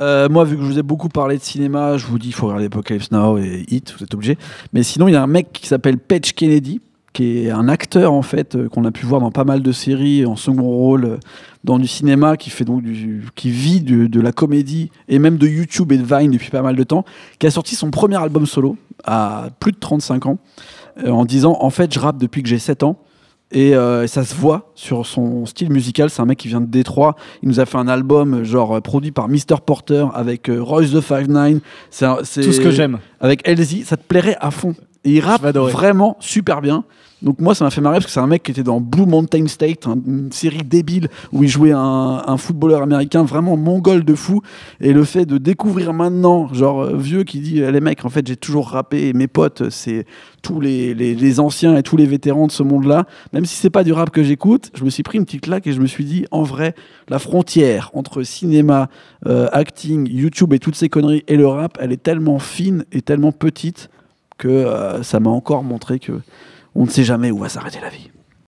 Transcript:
Euh, moi, vu que je vous ai beaucoup parlé de cinéma, je vous dis il faut regarder Apocalypse Now et Hit, vous êtes obligé. Mais sinon, il y a un mec qui s'appelle Patch Kennedy, qui est un acteur en fait euh, qu'on a pu voir dans pas mal de séries en second rôle euh, dans du cinéma, qui fait donc qui vit de, la comédie et même de YouTube et de Vine depuis pas mal de temps, qui a sorti son premier album solo à plus de 35 ans en disant en fait je rappe depuis que j'ai 7 ans. Et euh, ça se voit sur son style musical. C'est un mec qui vient de Détroit. Il nous a fait un album genre euh, produit par Mr. Porter avec euh, Royce the Five Nine. C'est- Tout ce que j'aime. Avec Elsie, ça te plairait à fond. Et il rappe vraiment super bien. Donc moi, ça m'a fait marrer parce que c'est un mec qui était dans Blue Mountain State, un- une série débile où il jouait un, un footballeur américain vraiment mongol de fou. Et le fait de découvrir maintenant, genre euh, vieux qui dit eh, les mecs, en fait, j'ai toujours rappé. Et mes potes, c'est tous les, les- les anciens et tous les vétérans de ce monde-là. Même si c'est pas du rap que j'écoute, je me suis pris une petite claque et je me suis dit, en vrai, la frontière entre cinéma, euh, acting, YouTube et toutes ces conneries et le rap, elle est tellement fine et tellement petite que euh, ça m'a encore montré que on ne sait jamais où va s'arrêter la vie.